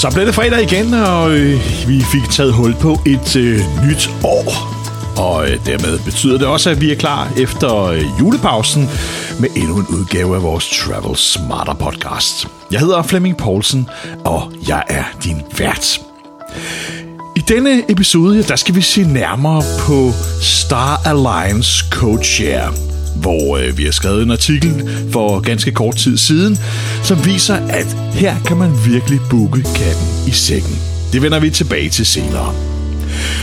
Så blev det fredag igen, og øh, vi fik taget hul på et øh, nyt år. Og øh, dermed betyder det også, at vi er klar efter øh, julepausen med endnu en udgave af vores Travel Smarter podcast. Jeg hedder Flemming Poulsen, og jeg er din vært. I denne episode, ja, der skal vi se nærmere på Star Alliance Codeshare hvor øh, vi har skrevet en artikel for ganske kort tid siden, som viser, at her kan man virkelig booke katten i sækken. Det vender vi tilbage til senere.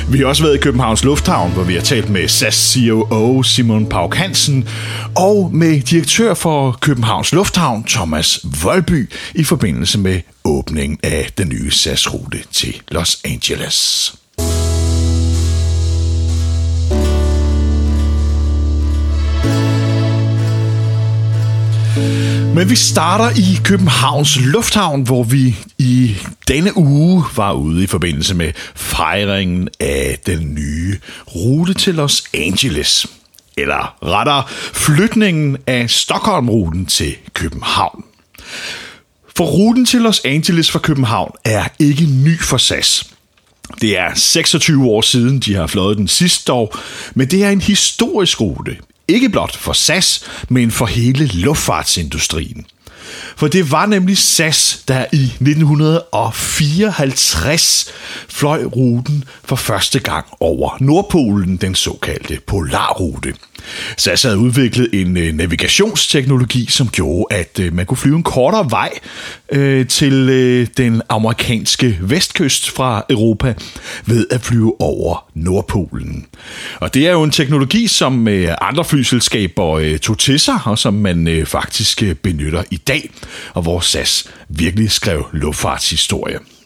Vi har også været i Københavns Lufthavn, hvor vi har talt med SAS COO Simon Pauk Hansen og med direktør for Københavns Lufthavn Thomas Volby i forbindelse med åbningen af den nye SAS-rute til Los Angeles. Men vi starter i Københavns Lufthavn, hvor vi i denne uge var ude i forbindelse med fejringen af den nye rute til Los Angeles. Eller rettere flytningen af Stockholm-ruten til København. For ruten til Los Angeles fra København er ikke ny for SAS. Det er 26 år siden, de har fløjet den sidste år, men det er en historisk rute. Ikke blot for SAS, men for hele luftfartsindustrien. For det var nemlig SAS, der i 1954 fløj ruten for første gang over Nordpolen, den såkaldte Polarrute. SAS havde udviklet en øh, navigationsteknologi, som gjorde, at øh, man kunne flyve en kortere vej øh, til øh, den amerikanske vestkyst fra Europa ved at flyve over Nordpolen. Og det er jo en teknologi, som øh, andre flyselskaber øh, tog til sig, og som man øh, faktisk øh, benytter i dag, og hvor SAS virkelig skrev luftfartshistorie.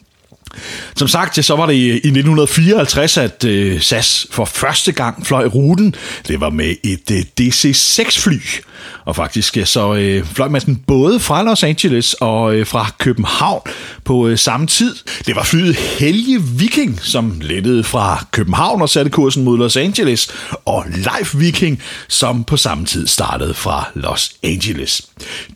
Som sagt, så var det i 1954, at øh, SAS for første gang fløj ruten. Det var med et øh, DC-6-fly. Og faktisk så øh, fløj man både fra Los Angeles og øh, fra København på øh, samme tid. Det var flyet Helge Viking, som lettede fra København og satte kursen mod Los Angeles, og Life Viking, som på samme tid startede fra Los Angeles.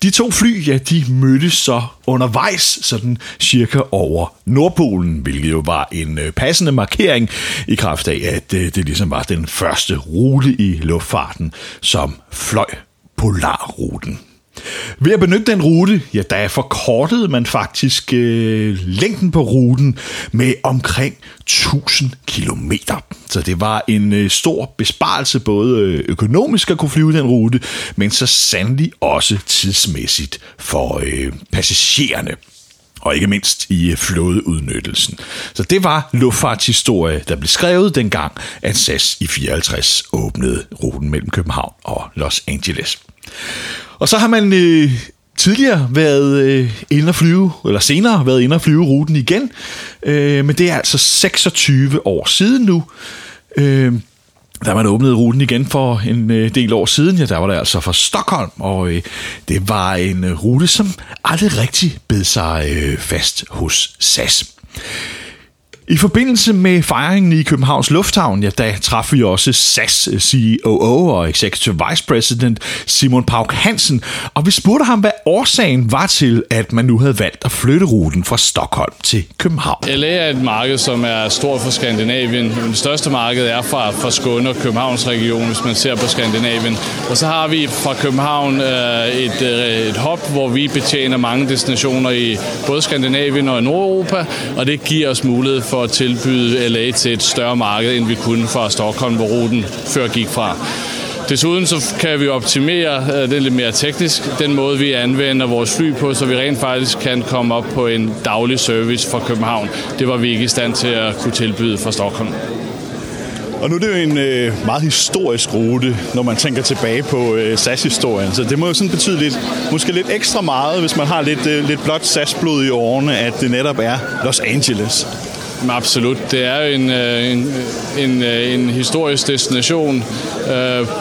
De to fly, ja, de mødtes så undervejs, sådan cirka over Nordpolen, hvilket jo var en øh, passende markering i kraft af, at øh, det ligesom var den første rute i luftfarten, som fløj Polarruten. Ved at benytte den rute, ja, der forkortede man faktisk øh, længden på ruten med omkring 1000 km. Så det var en øh, stor besparelse, både øh, økonomisk at kunne flyve den rute, men så sandelig også tidsmæssigt for øh, passagererne og ikke mindst i øh, flådeudnyttelsen. Så det var luftfartshistorie, der blev skrevet dengang, at SAS i 54 åbnede ruten mellem København og Los Angeles. Og så har man øh, tidligere været øh, inde at flyve, eller senere været inde at flyve ruten igen, øh, men det er altså 26 år siden nu. Øh, da man åbnede ruten igen for en øh, del år siden, ja, der var det altså fra Stockholm, og øh, det var en øh, rute, som aldrig rigtig bed sig øh, fast hos SAS. I forbindelse med fejringen i Københavns Lufthavn, ja, der traf vi også SAS CEO og Executive Vice President Simon Pauk Hansen, og vi spurgte ham, hvad årsagen var til, at man nu havde valgt at flytte ruten fra Stockholm til København. LA er et marked, som er stort for Skandinavien. Det største marked er fra, fra Skåne og Københavns region, hvis man ser på Skandinavien. Og så har vi fra København øh, et, øh, et hop, hvor vi betjener mange destinationer i både Skandinavien og Nordeuropa, og det giver os mulighed for for at tilbyde LA til et større marked, end vi kunne fra Stockholm, hvor ruten før gik fra. Desuden så kan vi optimere, den det lidt mere teknisk, den måde vi anvender vores fly på, så vi rent faktisk kan komme op på en daglig service fra København. Det var vi ikke i stand til at kunne tilbyde fra Stockholm. Og nu er det jo en øh, meget historisk rute, når man tænker tilbage på øh, SAS-historien. Så det må jo sådan betyde lidt, måske lidt ekstra meget, hvis man har lidt, øh, lidt blot SAS-blod i årene, at det netop er Los Angeles. Absolut. Det er en, øh, en, øh, en, øh, en historisk destination.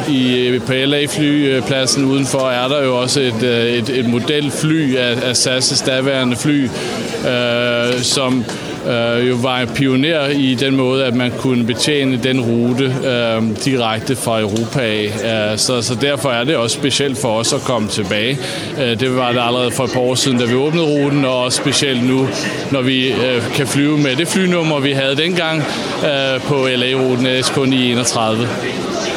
I, på LA-flypladsen udenfor er der jo også et, et, et modelfly af, af SAS' daværende fly, som øh, jo var en pioner i den måde, at man kunne betjene den rute øh, direkte fra Europa af. Øh, så, så derfor er det også specielt for os at komme tilbage. Øh, det var det allerede for et par år siden, da vi åbnede ruten, og også specielt nu, når vi øh, kan flyve med det flynummer, vi havde dengang øh, på LA-ruten SK931.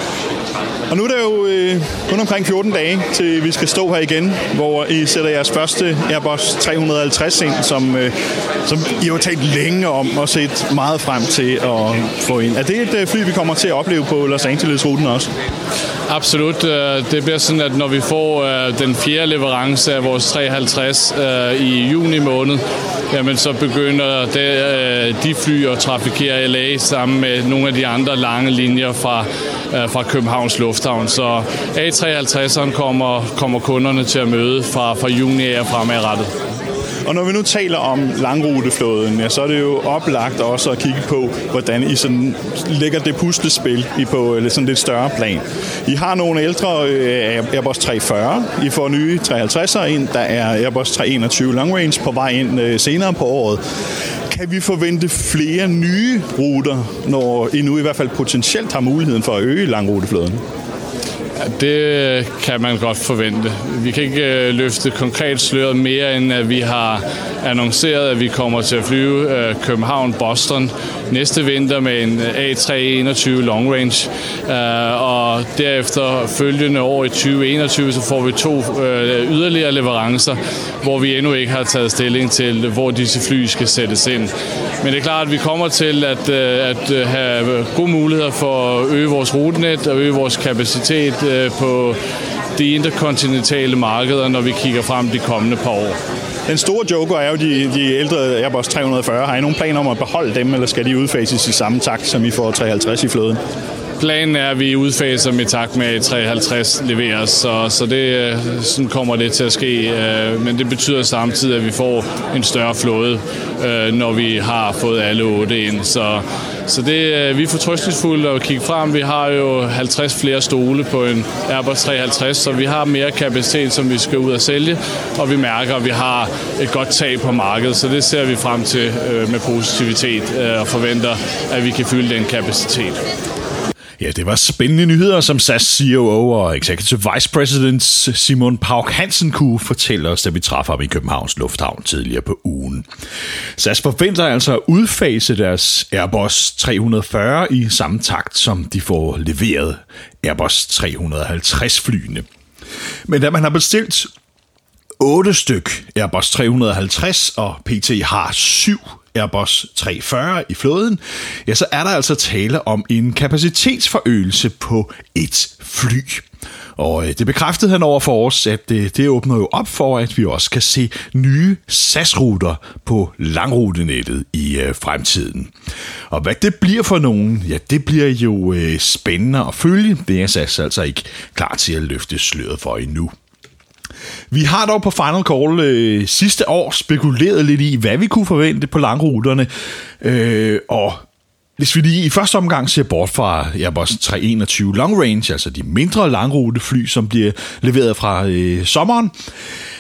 Og nu er det jo øh, kun omkring 14 dage, til vi skal stå her igen, hvor I sætter jeres første Airbus 350 ind, som, øh, som I har talt længe om og set meget frem til at få ind. Er det et øh, fly, vi kommer til at opleve på Los Angeles-ruten også? Absolut. Øh, det bliver sådan, at når vi får øh, den fjerde leverance af vores 350 øh, i juni måned, jamen så begynder det, de fly at trafikere LA sammen med nogle af de andre lange linjer fra, fra Københavns Lufthavn. Så A350'eren kommer, kommer kunderne til at møde fra, fra juni af fremadrettet. Og når vi nu taler om langruteflåden, ja, så er det jo oplagt også at kigge på, hvordan I sådan lægger det puslespil i på eller sådan lidt større plan. I har nogle ældre øh, Airbus 340, I får nye 350'er ind, der er Airbus 321 Long Range på vej ind øh, senere på året. Kan vi forvente flere nye ruter, når I nu i hvert fald potentielt har muligheden for at øge langruteflåden? Det kan man godt forvente. Vi kan ikke øh, løfte konkret sløret mere, end at vi har annonceret, at vi kommer til at flyve øh, København-Boston næste vinter med en øh, A321 Long Range. Øh, og derefter følgende år i 2021, så får vi to øh, yderligere leverancer, hvor vi endnu ikke har taget stilling til, hvor disse fly skal sættes ind. Men det er klart, at vi kommer til at, at have gode muligheder for at øge vores rutenet og øge vores kapacitet på de interkontinentale markeder, når vi kigger frem de kommende par år. Den store joker er jo de, de ældre Airbus 340. Har I nogen planer om at beholde dem, eller skal de udfases i samme takt, som I får 350 i flåden? Planen er, at vi udfaser med takt med, at 53 leveres, så, så det, øh, sådan kommer det til at ske. Øh, men det betyder samtidig, at vi får en større flåde, øh, når vi har fået alle otte ind. Så, så det, vi er fortrøstningsfulde at kigge frem. Vi har jo 50 flere stole på en Airbus 350, så vi har mere kapacitet, som vi skal ud og sælge, og vi mærker, at vi har et godt tag på markedet, så det ser vi frem til med positivitet og forventer, at vi kan fylde den kapacitet. Ja, det var spændende nyheder, som SAS CEO og Executive Vice President Simon Pauk Hansen kunne fortælle os, da vi træffede ham i Københavns Lufthavn tidligere på ugen. SAS forventer altså at udfase deres Airbus 340 i samme takt, som de får leveret Airbus 350 flyene. Men da man har bestilt 8 styk Airbus 350, og PT har 7 Airbus 340 i flåden, ja, så er der altså tale om en kapacitetsforøgelse på et fly. Og øh, det bekræftede han over for os, at det, det åbner jo op for, at vi også kan se nye SAS-ruter på langrutenettet i øh, fremtiden. Og hvad det bliver for nogen, ja, det bliver jo øh, spændende at følge. Det er SAS altså ikke klar til at løfte sløret for endnu. Vi har dog på Final Call øh, sidste år spekuleret lidt i, hvad vi kunne forvente på langruterne, øh, og hvis vi lige i første omgang ser bort fra Airbus 321 Long Range, altså de mindre langrutefly, som bliver leveret fra øh, sommeren,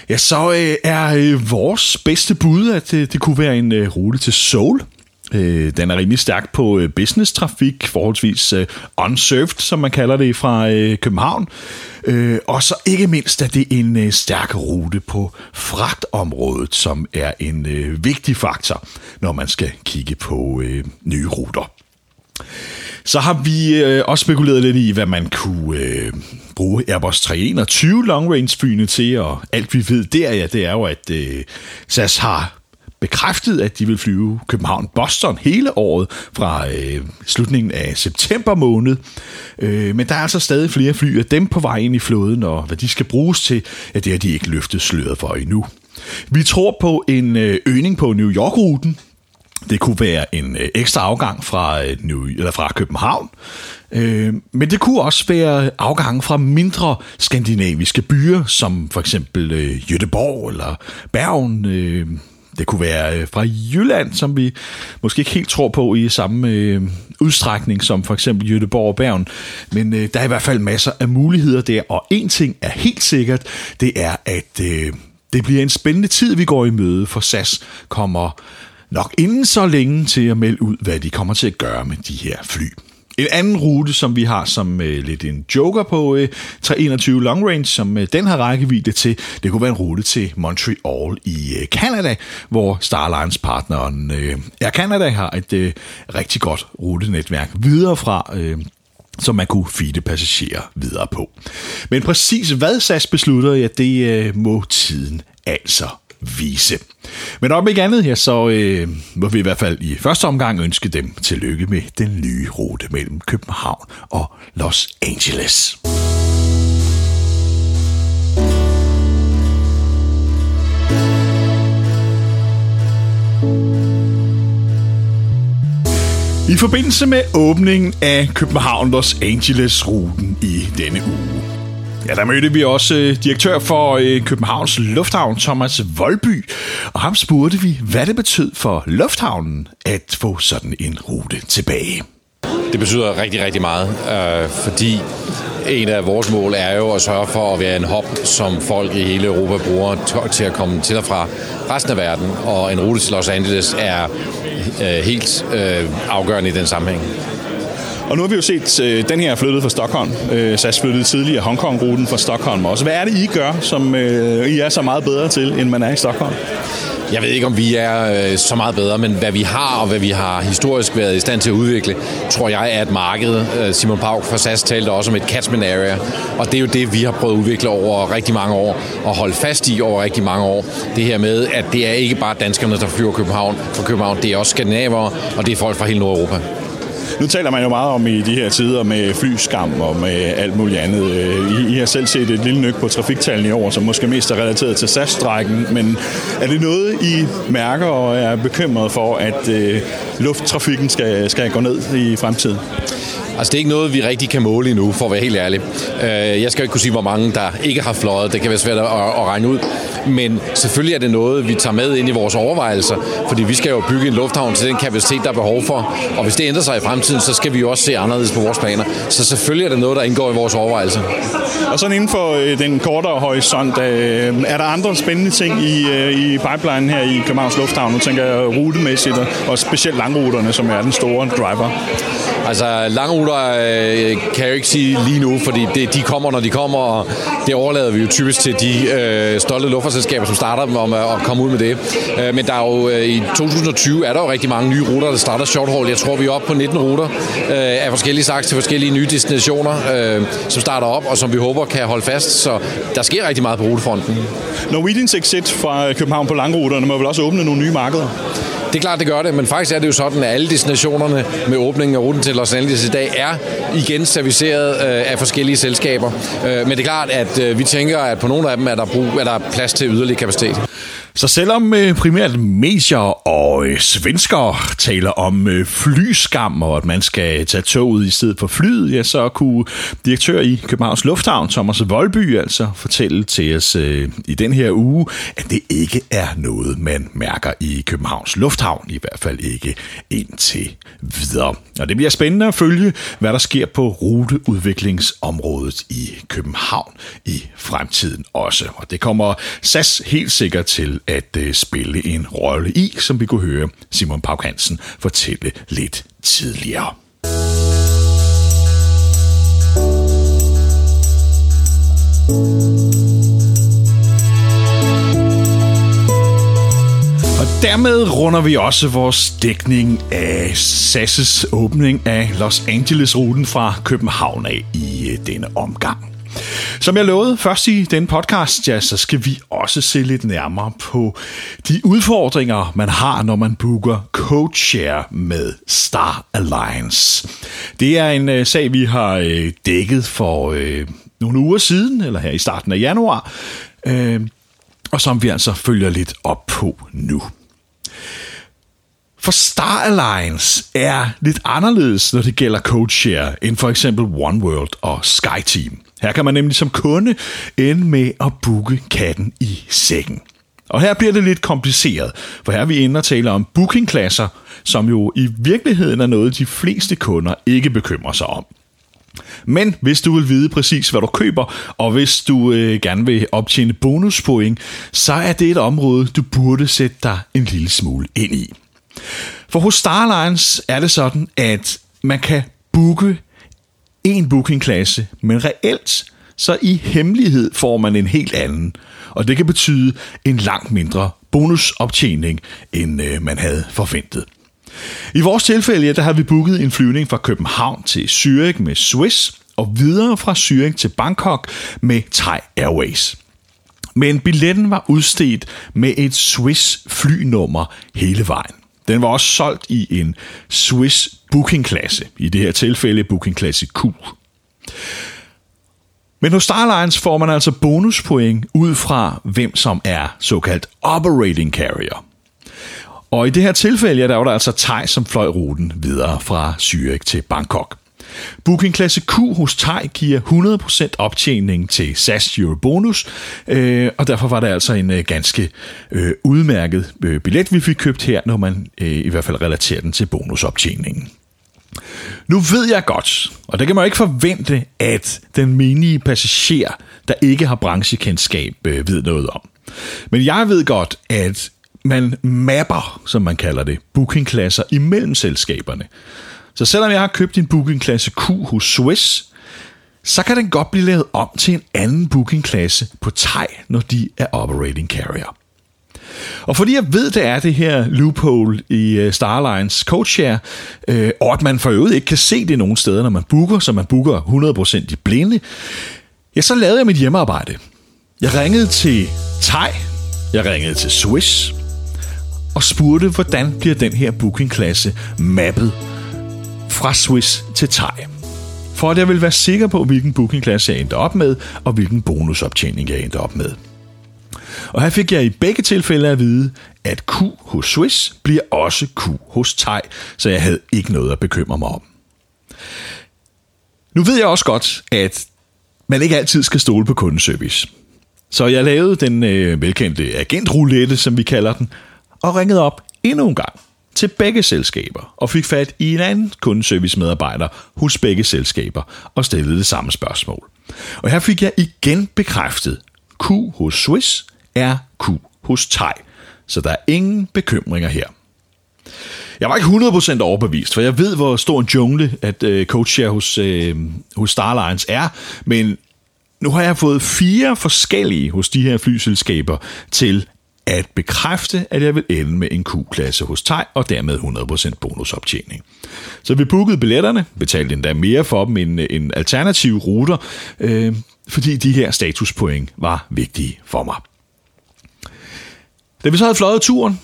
ja, så øh, er øh, vores bedste bud, at øh, det kunne være en øh, rute til Seoul. Øh, den er rimelig stærk på øh, business-trafik, forholdsvis øh, unserved, som man kalder det fra øh, København. Øh, og så ikke mindst er det en øh, stærk rute på fragtområdet, som er en øh, vigtig faktor, når man skal kigge på øh, nye ruter. Så har vi øh, også spekuleret lidt i, hvad man kunne øh, bruge Airbus 321 long range flyene til, og alt vi ved der, ja, det er jo, at øh, SAS har bekræftet, at de vil flyve København-Boston hele året fra øh, slutningen af september måned. Øh, men der er altså stadig flere fly af dem på vej ind i flåden, og hvad de skal bruges til, ja, det har de ikke løftet sløret for endnu. Vi tror på en øh, øgning på New York-ruten, det kunne være en øh, ekstra afgang fra, øh, New, eller fra København, øh, men det kunne også være afgange fra mindre skandinaviske byer, som for eksempel øh, Göteborg eller Bergen, øh, det kunne være øh, fra Jylland, som vi måske ikke helt tror på i samme øh, udstrækning som for eksempel Jødeborg og Bergen. Men øh, der er i hvert fald masser af muligheder der, og en ting er helt sikkert, det er, at øh, det bliver en spændende tid, vi går i møde, for SAS kommer nok inden så længe til at melde ud, hvad de kommer til at gøre med de her fly. En anden rute, som vi har som øh, lidt en joker på øh, 321 Long Range, som øh, den har rækkevidde til, det kunne være en rute til Montreal i øh, Canada, hvor Starlines-partneren øh, Air Canada har et øh, rigtig godt rutenetværk videre fra øh, som man kunne feede passagerer videre på. Men præcis hvad SAS beslutter, ja, det øh, må tiden altså vise. Men om ikke andet, ja, så øh, må vi i hvert fald i første omgang ønske dem tillykke med den nye rute mellem København og Los Angeles. I forbindelse med åbningen af København-Los Angeles-ruten i denne uge, Ja, der mødte vi også øh, direktør for øh, Københavns Lufthavn, Thomas Voldby, og ham spurgte vi, hvad det betød for lufthavnen at få sådan en rute tilbage. Det betyder rigtig, rigtig meget, øh, fordi en af vores mål er jo at sørge for at være en hop, som folk i hele Europa bruger til at komme til og fra resten af verden, og en rute til Los Angeles er øh, helt øh, afgørende i den sammenhæng. Og nu har vi jo set, øh, den her er flyttet fra Stockholm. Øh, SAS flyttede tidligere Hongkong-ruten fra Stockholm også. Hvad er det, I gør, som øh, I er så meget bedre til, end man er i Stockholm? Jeg ved ikke, om vi er øh, så meget bedre, men hvad vi har og hvad vi har historisk været i stand til at udvikle, tror jeg er et marked. Øh, Simon Pauk fra SAS talte også om et catchment area, og det er jo det, vi har prøvet at udvikle over rigtig mange år og holde fast i over rigtig mange år. Det her med, at det er ikke bare danskerne, der flyver København fra København, det er også skandinavere, og det er folk fra hele Nordeuropa. Nu taler man jo meget om i de her tider med flyskam og med alt muligt andet. Øh, I, I har selv set et lille nyk på trafiktallene i år, som måske mest er relateret til SAS-strækken, men er det noget, I mærker og er bekymret for, at øh, lufttrafikken skal, skal gå ned i fremtiden? Altså, det er ikke noget, vi rigtig kan måle endnu, for at være helt ærlig. Øh, jeg skal ikke kunne sige, hvor mange, der ikke har fløjet. Det kan være svært at regne ud. Men selvfølgelig er det noget, vi tager med ind i vores overvejelser, fordi vi skal jo bygge en lufthavn til den kapacitet, der er behov for. Og hvis det ændrer sig i fremtiden, så skal vi jo også se anderledes på vores planer. Så selvfølgelig er det noget, der indgår i vores overvejelser. Og sådan inden for øh, den kortere horisont, øh, er der andre spændende ting i, i pipeline her i Københavns Lufthavn? Nu tænker jeg rutemæssigt, og specielt langruterne, som er den store driver. Altså, langruter øh, kan jeg jo ikke sige lige nu, fordi det, de kommer, når de kommer, og det overlader vi jo typisk til de øh, stolte luftfartsselskaber, som starter dem om at, komme ud med det. Øh, men der er jo, øh, i 2020 er der jo rigtig mange nye ruter, der starter short haul. Jeg tror, vi er oppe på 19 ruter øh, af forskellige slags til forskellige nye destinationer, som starter op, og som vi håber kan holde fast. Så der sker rigtig meget på rutefronten. Norwegians exit fra København på langruterne må vel også åbne nogle nye markeder? Det er klart, det gør det, men faktisk er det jo sådan, at alle destinationerne med åbningen af ruten til Los Angeles i dag er igen serviceret øh, af forskellige selskaber. Øh, men det er klart, at øh, vi tænker, at på nogle af dem er der, brug, er der plads til yderligere kapacitet. Så selvom primært medier og øh, svenskere taler om øh, flyskam og at man skal tage toget i stedet for flyet, ja, så kunne direktør i Københavns Lufthavn, Thomas Voldby, altså fortælle til os øh, i den her uge, at det ikke er noget, man mærker i Københavns Lufthavn, i hvert fald ikke indtil videre. Og det bliver spændende at følge, hvad der sker på ruteudviklingsområdet i København i fremtiden også. Og det kommer SAS helt sikkert til at øh, spille en rolle i, som vi kunne høre Simon Pauk Hansen fortælle lidt tidligere. Og dermed runder vi også vores dækning af SAS' åbning af Los Angeles-ruten fra København af i øh, denne omgang. Som jeg lovede først i den podcast, ja, så skal vi også se lidt nærmere på de udfordringer, man har, når man booker CodeShare med Star Alliance. Det er en øh, sag, vi har øh, dækket for øh, nogle uger siden, eller her i starten af januar, øh, og som vi altså følger lidt op på nu. For Star Alliance er lidt anderledes, når det gælder CodeShare, end for eksempel OneWorld og SkyTeam. Her kan man nemlig som kunde ende med at booke katten i sækken. Og her bliver det lidt kompliceret, for her er vi inde og taler om bookingklasser, som jo i virkeligheden er noget, de fleste kunder ikke bekymrer sig om. Men hvis du vil vide præcis, hvad du køber, og hvis du øh, gerne vil optjene bonuspoint, så er det et område, du burde sætte dig en lille smule ind i. For hos Starlines er det sådan, at man kan booke en bookingklasse, men reelt så i hemmelighed får man en helt anden. Og det kan betyde en langt mindre bonusoptjening, end øh, man havde forventet. I vores tilfælde, ja, der har vi booket en flyvning fra København til Zürich med Swiss, og videre fra Zürich til Bangkok med Thai Airways. Men billetten var udstedt med et Swiss flynummer hele vejen. Den var også solgt i en Swiss bookingklasse, i det her tilfælde bookingklasse Q. Men hos Starlines får man altså bonuspoint ud fra, hvem som er såkaldt operating carrier. Og i det her tilfælde, ja, der var der altså Thai, som fløj ruten videre fra Zürich til Bangkok. Booking klasse Q hos Thai giver 100% optjening til SAS Euro Bonus, øh, og derfor var det altså en øh, ganske øh, udmærket øh, billet, vi fik købt her, når man øh, i hvert fald relaterer den til bonusoptjeningen. Nu ved jeg godt, og det kan man jo ikke forvente, at den menige passager, der ikke har branchekendskab, øh, ved noget om. Men jeg ved godt, at man mapper, som man kalder det, bookingklasser imellem selskaberne. Så selvom jeg har købt en bookingklasse Q hos Swiss, så kan den godt blive lavet om til en anden bookingklasse på Thai, når de er operating carrier. Og fordi jeg ved, det er det her loophole i øh, Starlines CodeShare, øh, og at man for øvrigt ikke kan se det nogen steder, når man booker, så man booker 100% i blinde, ja, så lavede jeg mit hjemmearbejde. Jeg ringede til Thai, jeg ringede til Swiss, og spurgte, hvordan bliver den her bookingklasse mappet fra Swiss til Thai. For at jeg vil være sikker på, hvilken bookingklasse jeg endte op med, og hvilken bonusoptjening jeg endte op med. Og her fik jeg i begge tilfælde at vide, at Q hos Swiss bliver også Q hos Thai, så jeg havde ikke noget at bekymre mig om. Nu ved jeg også godt, at man ikke altid skal stole på kundeservice. Så jeg lavede den øh, velkendte agentroulette, som vi kalder den, og ringede op endnu en gang til begge selskaber og fik fat i en anden kundeservice-medarbejder hos begge selskaber og stillede det samme spørgsmål. Og her fik jeg igen bekræftet, Q hos Swiss er Q hos Tej. så der er ingen bekymringer her. Jeg var ikke 100% overbevist, for jeg ved, hvor stor en jungle, at øh, coach hos, øh, hos Starlines er, men nu har jeg fået fire forskellige hos de her flyselskaber til at bekræfte, at jeg vil ende med en Q-klasse hos Thai, og dermed 100% bonusoptjening. Så vi bookede billetterne, betalte endda mere for dem end, en alternative ruter, øh, fordi de her statuspoint var vigtige for mig. Da vi så havde fløjet turen,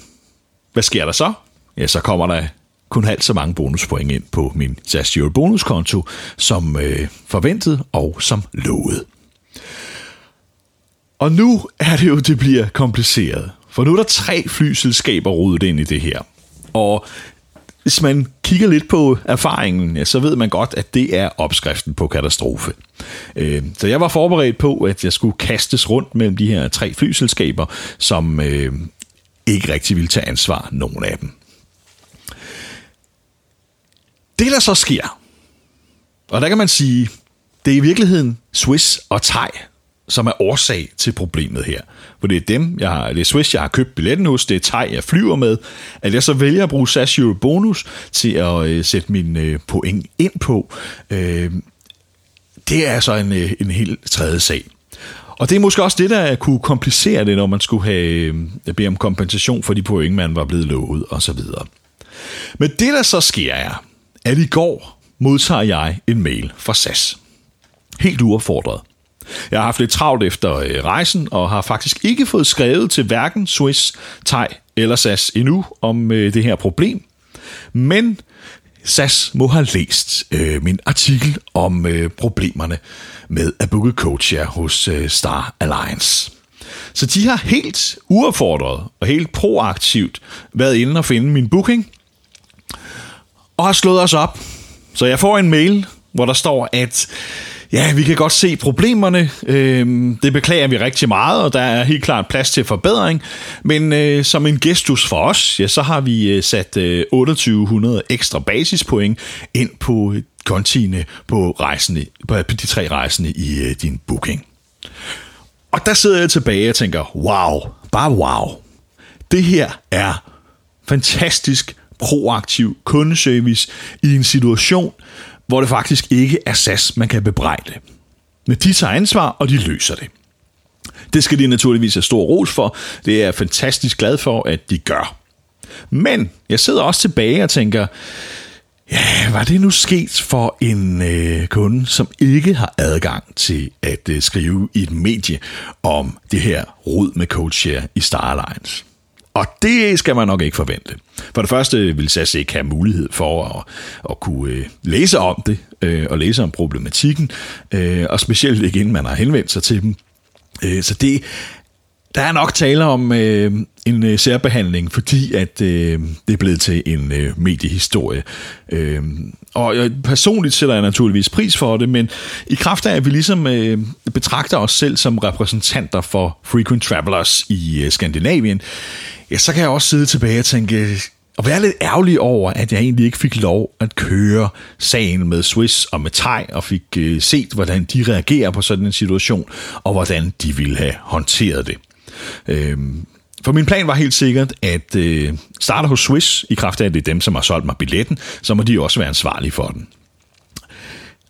hvad sker der så? Ja, så kommer der kun halvt så mange bonuspoint ind på min SAS Euro bonuskonto, som øh, forventet og som lovet. Og nu er det jo, det bliver kompliceret. For nu er der tre flyselskaber rodet ind i det her. Og hvis man kigger lidt på erfaringen, ja, så ved man godt, at det er opskriften på katastrofe. Øh, så jeg var forberedt på, at jeg skulle kastes rundt mellem de her tre flyselskaber, som øh, ikke rigtig ville tage ansvar, nogen af dem. Det der så sker, og der kan man sige, det er i virkeligheden Swiss og Thai, som er årsag til problemet her. For det er dem, jeg har, det er Swiss, jeg har købt billetten hos, det er Thai, jeg flyver med, at jeg så vælger at bruge SAS Euro Bonus til at øh, sætte min øh, point ind på. Øh, det er altså en, øh, en helt tredje sag. Og det er måske også det, der kunne komplicere det, når man skulle have øh, bede om kompensation for de point, man var blevet lovet osv. Men det, der så sker, er, at i går modtager jeg en mail fra SAS. Helt uaffordret. Jeg har haft lidt travlt efter øh, rejsen, og har faktisk ikke fået skrevet til hverken Swiss, Thai eller SAS endnu om øh, det her problem. Men SAS må have læst øh, min artikel om øh, problemerne med at booke coach hos øh, Star Alliance. Så de har helt uaffordret og helt proaktivt været inde og finde min booking, og har slået os op. Så jeg får en mail, hvor der står, at Ja, vi kan godt se problemerne. Øh, det beklager vi rigtig meget, og der er helt klart plads til forbedring. Men øh, som en gestus for os, ja, så har vi øh, sat øh, 2800 ekstra basispoint ind på kontiene på, rejsende, på de tre rejsende i øh, din booking. Og der sidder jeg tilbage og tænker, wow, bare wow. Det her er fantastisk proaktiv kundeservice i en situation, hvor det faktisk ikke er SAS, man kan bebrejde. Men de tager ansvar, og de løser det. Det skal de naturligvis have stor ros for. Det er jeg fantastisk glad for, at de gør. Men jeg sidder også tilbage og tænker, ja, var det nu sket for en øh, kunde, som ikke har adgang til at øh, skrive i et medie om det her rod med CodeShare i Starlines? Og det skal man nok ikke forvente. For det første vil SAS ikke have mulighed for at, at kunne øh, læse om det, øh, og læse om problematikken, øh, og specielt ikke inden man har henvendt sig til dem. Så det, der er nok tale om øh, en øh, særbehandling, fordi at øh, det er blevet til en øh, mediehistorie. Øh, og jeg, personligt sætter jeg naturligvis pris for det, men i kraft af, at vi ligesom øh, betragter os selv som repræsentanter for frequent travelers i øh, Skandinavien, ja, så kan jeg også sidde tilbage og tænke, øh, og være lidt ærgerlig over, at jeg egentlig ikke fik lov at køre sagen med Swiss og med Thai, og fik øh, set, hvordan de reagerer på sådan en situation, og hvordan de ville have håndteret det. Øh, for min plan var helt sikkert at øh, starte hos Swiss, i kraft af, at det er dem, som har solgt mig billetten, så må de også være ansvarlige for den.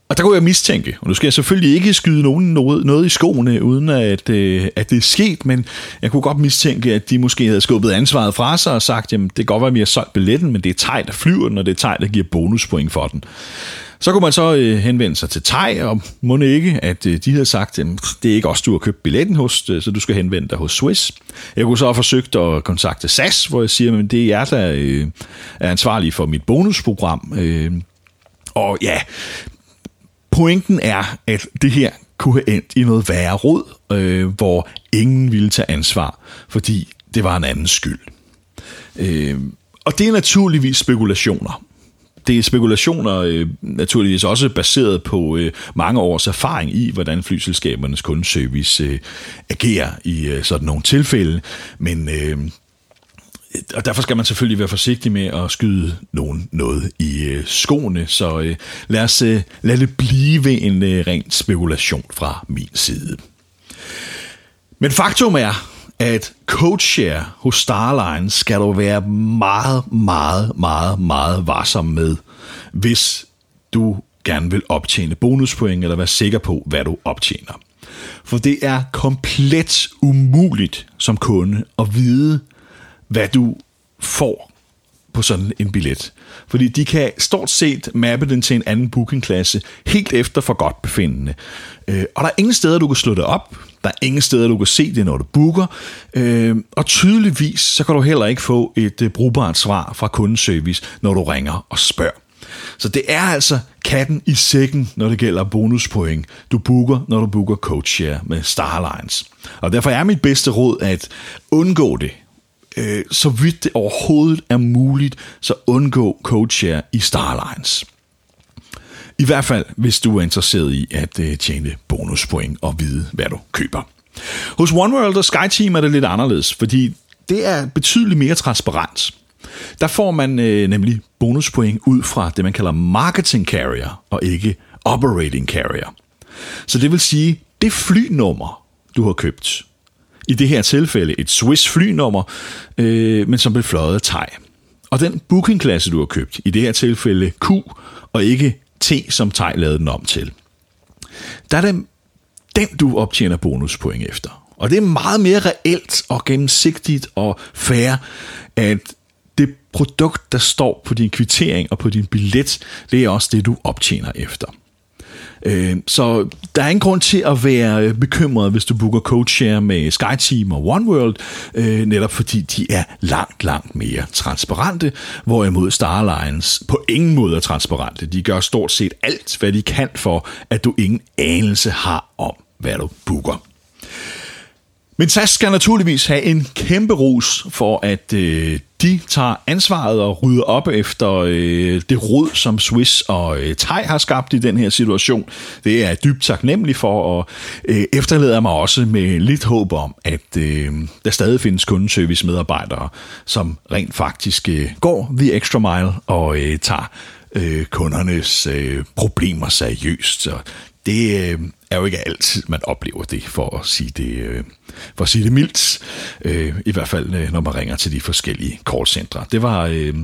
Og der kunne jeg mistænke, og nu skal jeg selvfølgelig ikke skyde nogen noget, noget i skoene, uden at, øh, at det er sket, men jeg kunne godt mistænke, at de måske havde skubbet ansvaret fra sig og sagt, jamen det kan godt være, at vi har solgt billetten, men det er Tej, der flyver den, og det er Tej, der giver bonuspoint for den. Så kunne man så øh, henvende sig til Tej, og må ikke, at øh, de havde sagt, at det er ikke os, du har købt billetten hos, øh, så du skal henvende dig hos Swiss. Jeg kunne så have forsøgt at kontakte SAS, hvor jeg siger, at det er jer, der øh, er ansvarlige for mit bonusprogram. Øh, og ja, pointen er, at det her kunne have endt i noget værre råd, øh, hvor ingen ville tage ansvar, fordi det var en andens skyld. Øh, og det er naturligvis spekulationer. Det er spekulationer øh, naturligvis også baseret på øh, mange års erfaring i, hvordan flyselskabernes kundeservice øh, agerer i øh, sådan nogle tilfælde. Men øh, og derfor skal man selvfølgelig være forsigtig med at skyde nogen noget i øh, skoene, så øh, lad os øh, lad det blive en øh, ren spekulation fra min side. Men faktum er, at CodeShare hos Starline skal du være meget, meget, meget, meget varsom med, hvis du gerne vil optjene bonuspoint, eller være sikker på, hvad du optjener. For det er komplet umuligt som kunde at vide, hvad du får på sådan en billet. Fordi de kan stort set mappe den til en anden bookingklasse, helt efter for godt befindende. Øh, og der er ingen steder, du kan slå det op. Der er ingen steder, du kan se det, når du booker. Øh, og tydeligvis, så kan du heller ikke få et øh, brugbart svar fra kundeservice, når du ringer og spørger. Så det er altså katten i sækken, når det gælder bonuspoint, du booker, når du booker CoachShare med Starlines. Og derfor er mit bedste råd at undgå det øh, så vidt det overhovedet er muligt, så undgå CodeShare i Starlines. I hvert fald, hvis du er interesseret i at øh, tjene bonuspoint og vide, hvad du køber. Hos OneWorld og SkyTeam er det lidt anderledes, fordi det er betydeligt mere transparent. Der får man øh, nemlig bonuspoint ud fra det, man kalder marketing carrier, og ikke operating carrier. Så det vil sige, det flynummer, du har købt, i det her tilfælde et Swiss flynummer, øh, men som blev fløjet af Thai. Og den bookingklasse, du har købt, i det her tilfælde Q, og ikke T, som Thai lavede den om til, der er det den, du optjener bonuspoint efter. Og det er meget mere reelt og gennemsigtigt og fair, at det produkt, der står på din kvittering og på din billet, det er også det, du optjener efter. Øh, så der er ingen grund til at være øh, bekymret, hvis du booker CodeShare med SkyTeam og OneWorld, øh, netop fordi de er langt, langt mere transparente, hvorimod Starlines på ingen måde er transparente. De gør stort set alt, hvad de kan for, at du ingen anelse har om, hvad du booker. Men SAS skal naturligvis have en kæmpe ros for, at øh, de tager ansvaret og rydder op efter øh, det rod, som Swiss og øh, Thai har skabt i den her situation. Det er jeg dybt taknemmelig for, og øh, efterlader mig også med lidt håb om, at øh, der stadig findes kundeservice-medarbejdere, som rent faktisk øh, går the extra mile og øh, tager øh, kundernes øh, problemer seriøst. Så det øh, er jo ikke altid, man oplever det, for at sige det, øh, for at sige det mildt. Øh, I hvert fald, øh, når man ringer til de forskellige callcentre. Det var... Øh,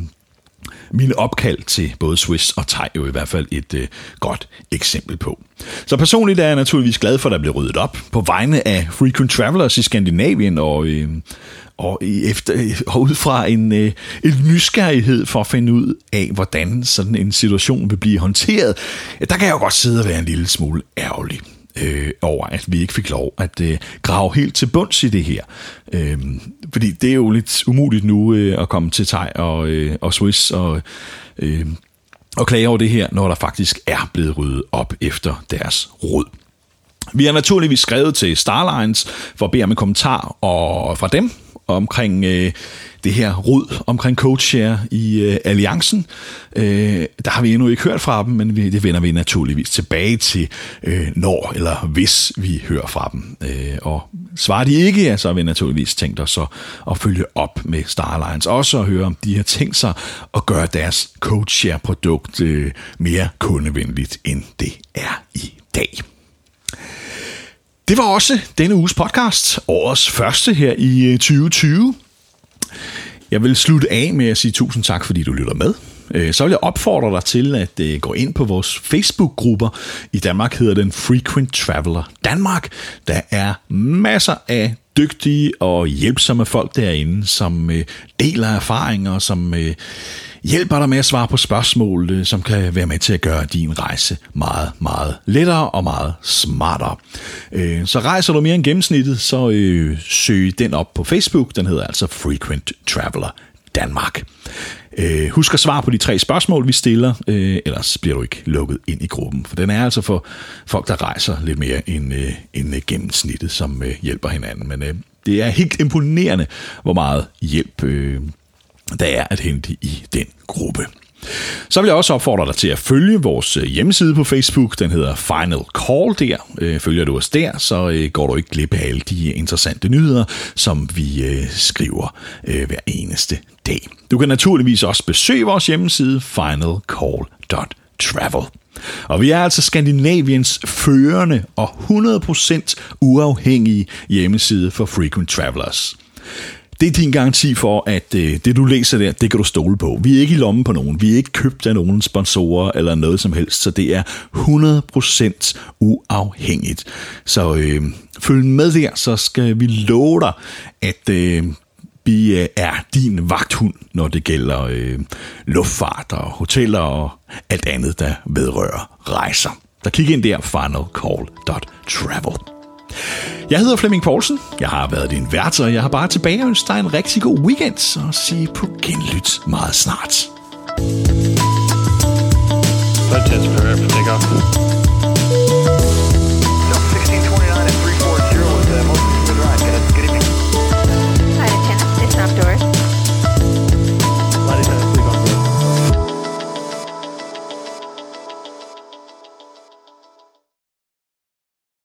mine opkald til både Swiss og Thai jo i hvert fald et øh, godt eksempel på. Så personligt er jeg naturligvis glad for, at der blev ryddet op på vegne af Frequent Travelers i Skandinavien og, øh, og, efter, og ud fra en, øh, en nysgerrighed for at finde ud af, hvordan sådan en situation vil blive håndteret, der kan jeg jo godt sidde og være en lille smule ærgerlig øh, over, at vi ikke fik lov at øh, grave helt til bunds i det her. Øh, fordi det er jo lidt umuligt nu øh, at komme til Thai og, øh, og Swiss og, øh, og klage over det her, når der faktisk er blevet ryddet op efter deres råd. Vi har naturligvis skrevet til Starlines for at bede om en kommentar og fra dem omkring øh, det her rod omkring coachshare i øh, alliancen. Øh, der har vi endnu ikke hørt fra dem, men vi, det vender vi naturligvis tilbage til, øh, når eller hvis vi hører fra dem. Øh, og svarer de ikke, ja, så har vi naturligvis tænkt os at, at følge op med Starlines. Også og høre, om de har tænkt sig at gøre deres coachshare-produkt øh, mere kundevenligt, end det er i dag. Det var også denne uges podcast, årets første her i øh, 2020. Jeg vil slutte af med at sige tusind tak, fordi du lytter med. Øh, så vil jeg opfordre dig til at øh, gå ind på vores Facebook-grupper. I Danmark hedder den Frequent Traveler Danmark. Der er masser af dygtige og hjælpsomme folk derinde, som deler erfaringer, som hjælper dig med at svare på spørgsmål, øh, som kan være med til at gøre din rejse meget, meget lettere og meget smartere. Øh, så rejser du mere end gennemsnittet, så øh, søg den op på Facebook. Den hedder altså Frequent Traveler Danmark. Husk at svare på de tre spørgsmål, vi stiller, ellers bliver du ikke lukket ind i gruppen. For den er altså for folk, der rejser lidt mere end, end gennemsnittet, som hjælper hinanden. Men det er helt imponerende, hvor meget hjælp der er at hente i den gruppe. Så vil jeg også opfordre dig til at følge vores øh, hjemmeside på Facebook. Den hedder Final Call der. Øh, følger du os der, så øh, går du ikke glip af alle de interessante nyheder, som vi skriver hver eneste dag. Du kan naturligvis også besøge vores hjemmeside finalcall.travel. Og vi er altså Skandinaviens førende og 100% uafhængige hjemmeside for frequent travelers. Det er din garanti for, at øh, det du læser der, det kan du stole på. Vi er ikke i lommen på nogen. Vi er ikke købt af nogen sponsorer eller noget som helst, så det er 100% uafhængigt. Så øh, følg med der, så skal vi love dig, at øh, vi øh, er din vagthund, når det gælder øh, luftfart og hoteller og alt andet, der vedrører rejser. Der kig ind der, finalcall.travel. Jeg hedder Flemming Poulsen. Jeg har været din vært, og jeg har bare tilbage ønsket dig en rigtig god weekend, og sige på genlyt meget snart. Let's take off.